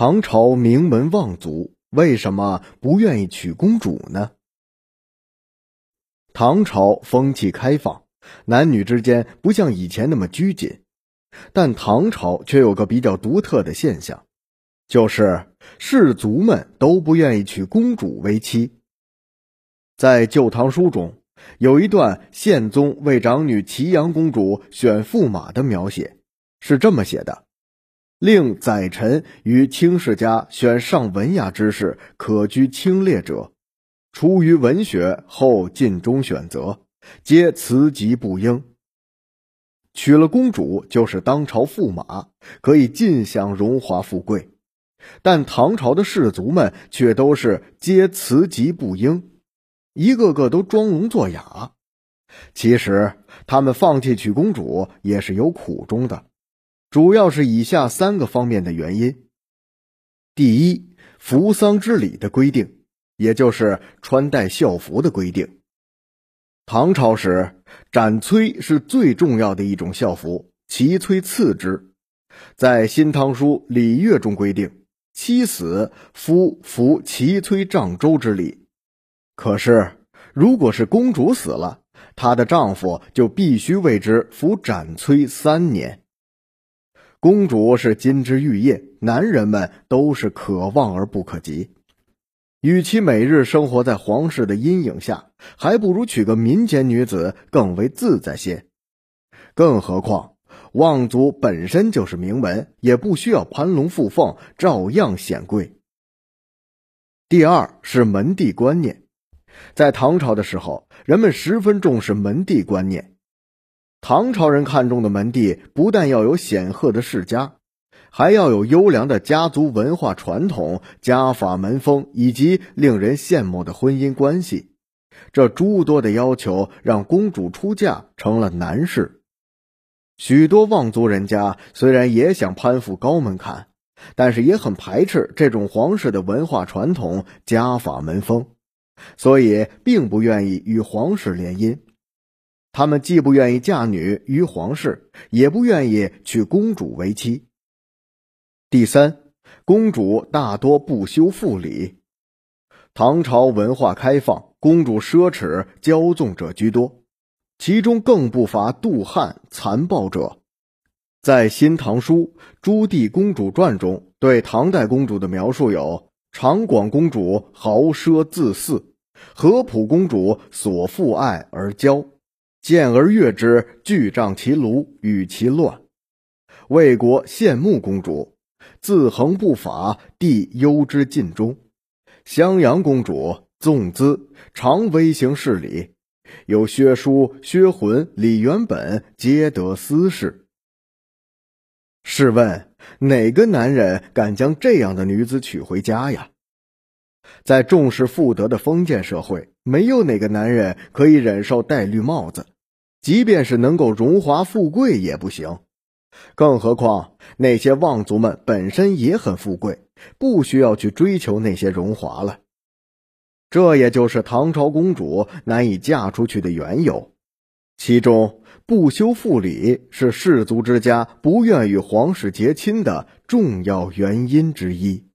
唐朝名门望族为什么不愿意娶公主呢？唐朝风气开放，男女之间不像以前那么拘谨，但唐朝却有个比较独特的现象，就是士族们都不愿意娶公主为妻。在《旧唐书》中有一段宪宗为长女祁阳公主选驸马的描写，是这么写的。令宰臣于卿士家选上文雅之士，可居清列者，出于文学后尽中选择，皆辞疾不应。娶了公主就是当朝驸马，可以尽享荣华富贵。但唐朝的士族们却都是皆辞疾不应，一个个都装聋作哑。其实他们放弃娶公主也是有苦衷的。主要是以下三个方面的原因：第一，服丧之礼的规定，也就是穿戴孝服的规定。唐朝时，斩崔是最重要的一种孝服，其崔次之。在《新唐书·礼乐》中规定，妻死夫服其崔丈周之礼。可是，如果是公主死了，她的丈夫就必须为之服斩崔三年。公主是金枝玉叶，男人们都是可望而不可及。与其每日生活在皇室的阴影下，还不如娶个民间女子更为自在些。更何况，望族本身就是名门，也不需要攀龙附凤，照样显贵。第二是门第观念，在唐朝的时候，人们十分重视门第观念。唐朝人看中的门第，不但要有显赫的世家，还要有优良的家族文化传统、家法门风以及令人羡慕的婚姻关系。这诸多的要求，让公主出嫁成了难事。许多望族人家虽然也想攀附高门槛，但是也很排斥这种皇室的文化传统、家法门风，所以并不愿意与皇室联姻。他们既不愿意嫁女于皇室，也不愿意娶公主为妻。第三，公主大多不修妇礼。唐朝文化开放，公主奢侈骄纵者居多，其中更不乏妒汉残暴者。在《新唐书·朱棣公主传》中，对唐代公主的描述有：长广公主豪奢自肆，合浦公主所负爱而骄。见而悦之，具仗其庐，与其乱。魏国献穆公主，自横不法，帝忧之尽忠。襄阳公主纵姿，常微行事礼。有薛书、薛浑、李元本，皆得私事。试问哪个男人敢将这样的女子娶回家呀？在重视妇德的封建社会。没有哪个男人可以忍受戴绿帽子，即便是能够荣华富贵也不行。更何况那些望族们本身也很富贵，不需要去追求那些荣华了。这也就是唐朝公主难以嫁出去的缘由。其中不修妇礼是士族之家不愿与皇室结亲的重要原因之一。